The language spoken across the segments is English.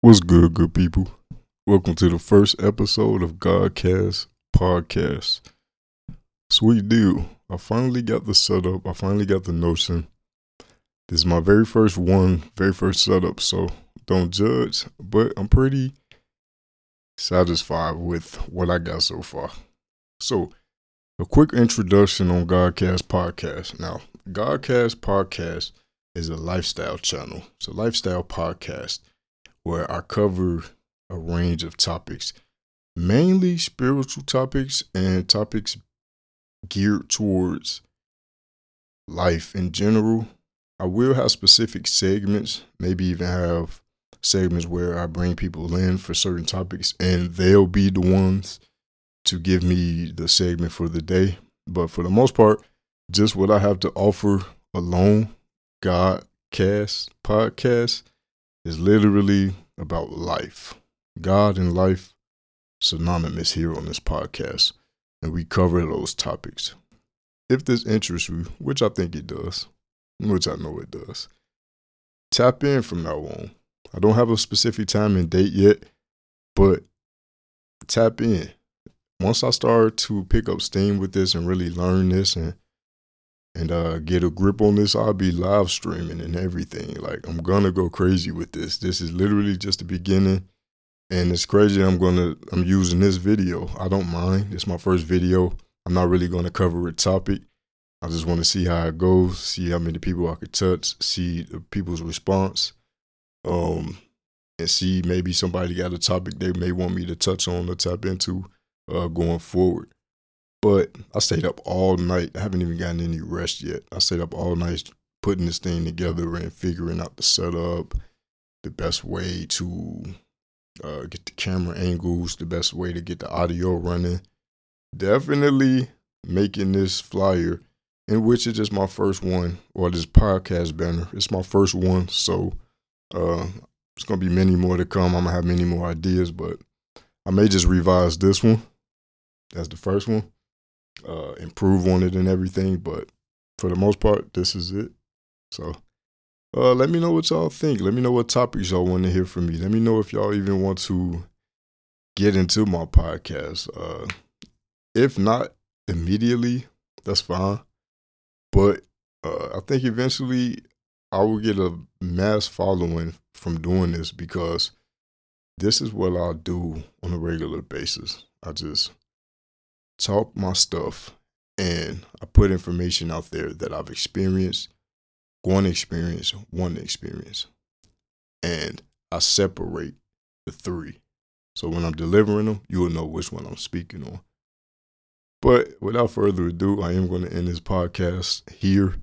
What's good, good people? Welcome to the first episode of GhodCast Podcast. Sweet deal. I finally got the setup. I finally got the notion. This is my very first one, very first setup, so don't judge. But I'm pretty satisfied with what I got so far. So, a quick introduction on GhodCast Podcast. Now, GhodCast Podcast is a lifestyle channel. It's a lifestyle podcast where I cover a range of topics, mainly spiritual topics and topics geared towards life in general. I will have specific segments, maybe even have segments where I bring people in for certain topics and they'll be the ones to give me the segment for the day. But for the most part, just what I have to offer alone, GhodCast podcast is literally about life. God and life synonymous here on this podcast, and we cover those topics. If this interests you, which I think it does, which I know it does, tap in from now on. I don't have a specific time and date yet, but tap in. Once I start to pick up steam with this and really learn this and and uh, get a grip on this, I'll be live streaming and everything. Like I'm gonna go crazy with this. This is literally just the beginning, and it's crazy. I'm gonna I'm using this video. I don't mind. It's my first video. I'm not really gonna cover a topic. I just want to see how it goes, see how many people I could touch, see the people's response, um, and see maybe somebody got a topic they may want me to touch on or tap into uh, going forward. But I stayed up all night. I haven't even gotten any rest yet. I stayed up all night putting this thing together and figuring out the setup, the best way to uh, get the camera angles, the best way to get the audio running. Definitely making this flyer, in which is just my first one, or this podcast banner. It's my first one, so uh, it's gonna be many more to come. I'm gonna have many more ideas, but I may just revise this one. That's the first one uh, improve on it and everything. But for the most part, this is it. So uh, let me know what y'all think. Let me know what topics y'all want to hear from me. Let me know if y'all even want to get into my podcast. Uh, if not immediately, that's fine. But uh, I think eventually I will get a mass following from doing this because this is what I do on a regular basis. I just talk my stuff and I put information out there that I've experienced, to experience, to experience. And I separate the three. So when I'm delivering them, you will know which one I'm speaking on. But without further ado, I am going to end this podcast here.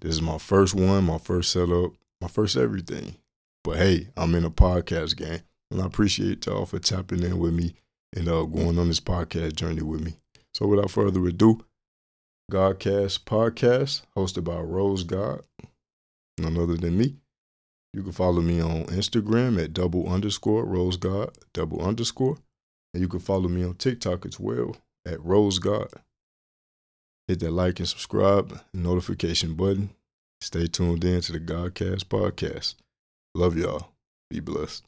This is my first one, my first setup, my first everything. But hey, I'm in a podcast game. And I appreciate y'all for tapping in with me and uh, going on this podcast journey with me. So without further ado, GhodCast Podcast, hosted by Rose God, none other than me. You can follow me on Instagram at double underscore Rose God, double underscore. And you can follow me on TikTok as well at Rose God. Hit that like and subscribe notification button. Stay tuned in to the GhodCast Podcast. Love y'all. Be blessed.